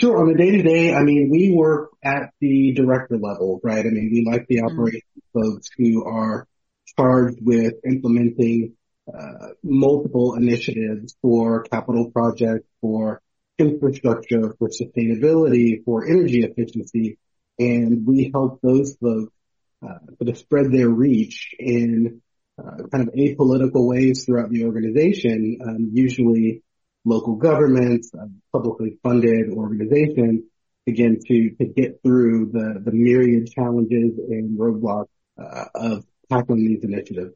Sure. On the day to day, I mean, we work at the director level, right? I mean, we like the mm-hmm. operations folks who are charged with implementing uh, multiple initiatives for capital projects, for infrastructure, for sustainability, for energy efficiency. And we help those folks uh, sort of spread their reach in uh, kind of apolitical ways throughout the organization, um, usually local governments, uh, publicly funded organizations, again, to, to get through the, the myriad challenges and roadblocks uh, of tackling these initiatives.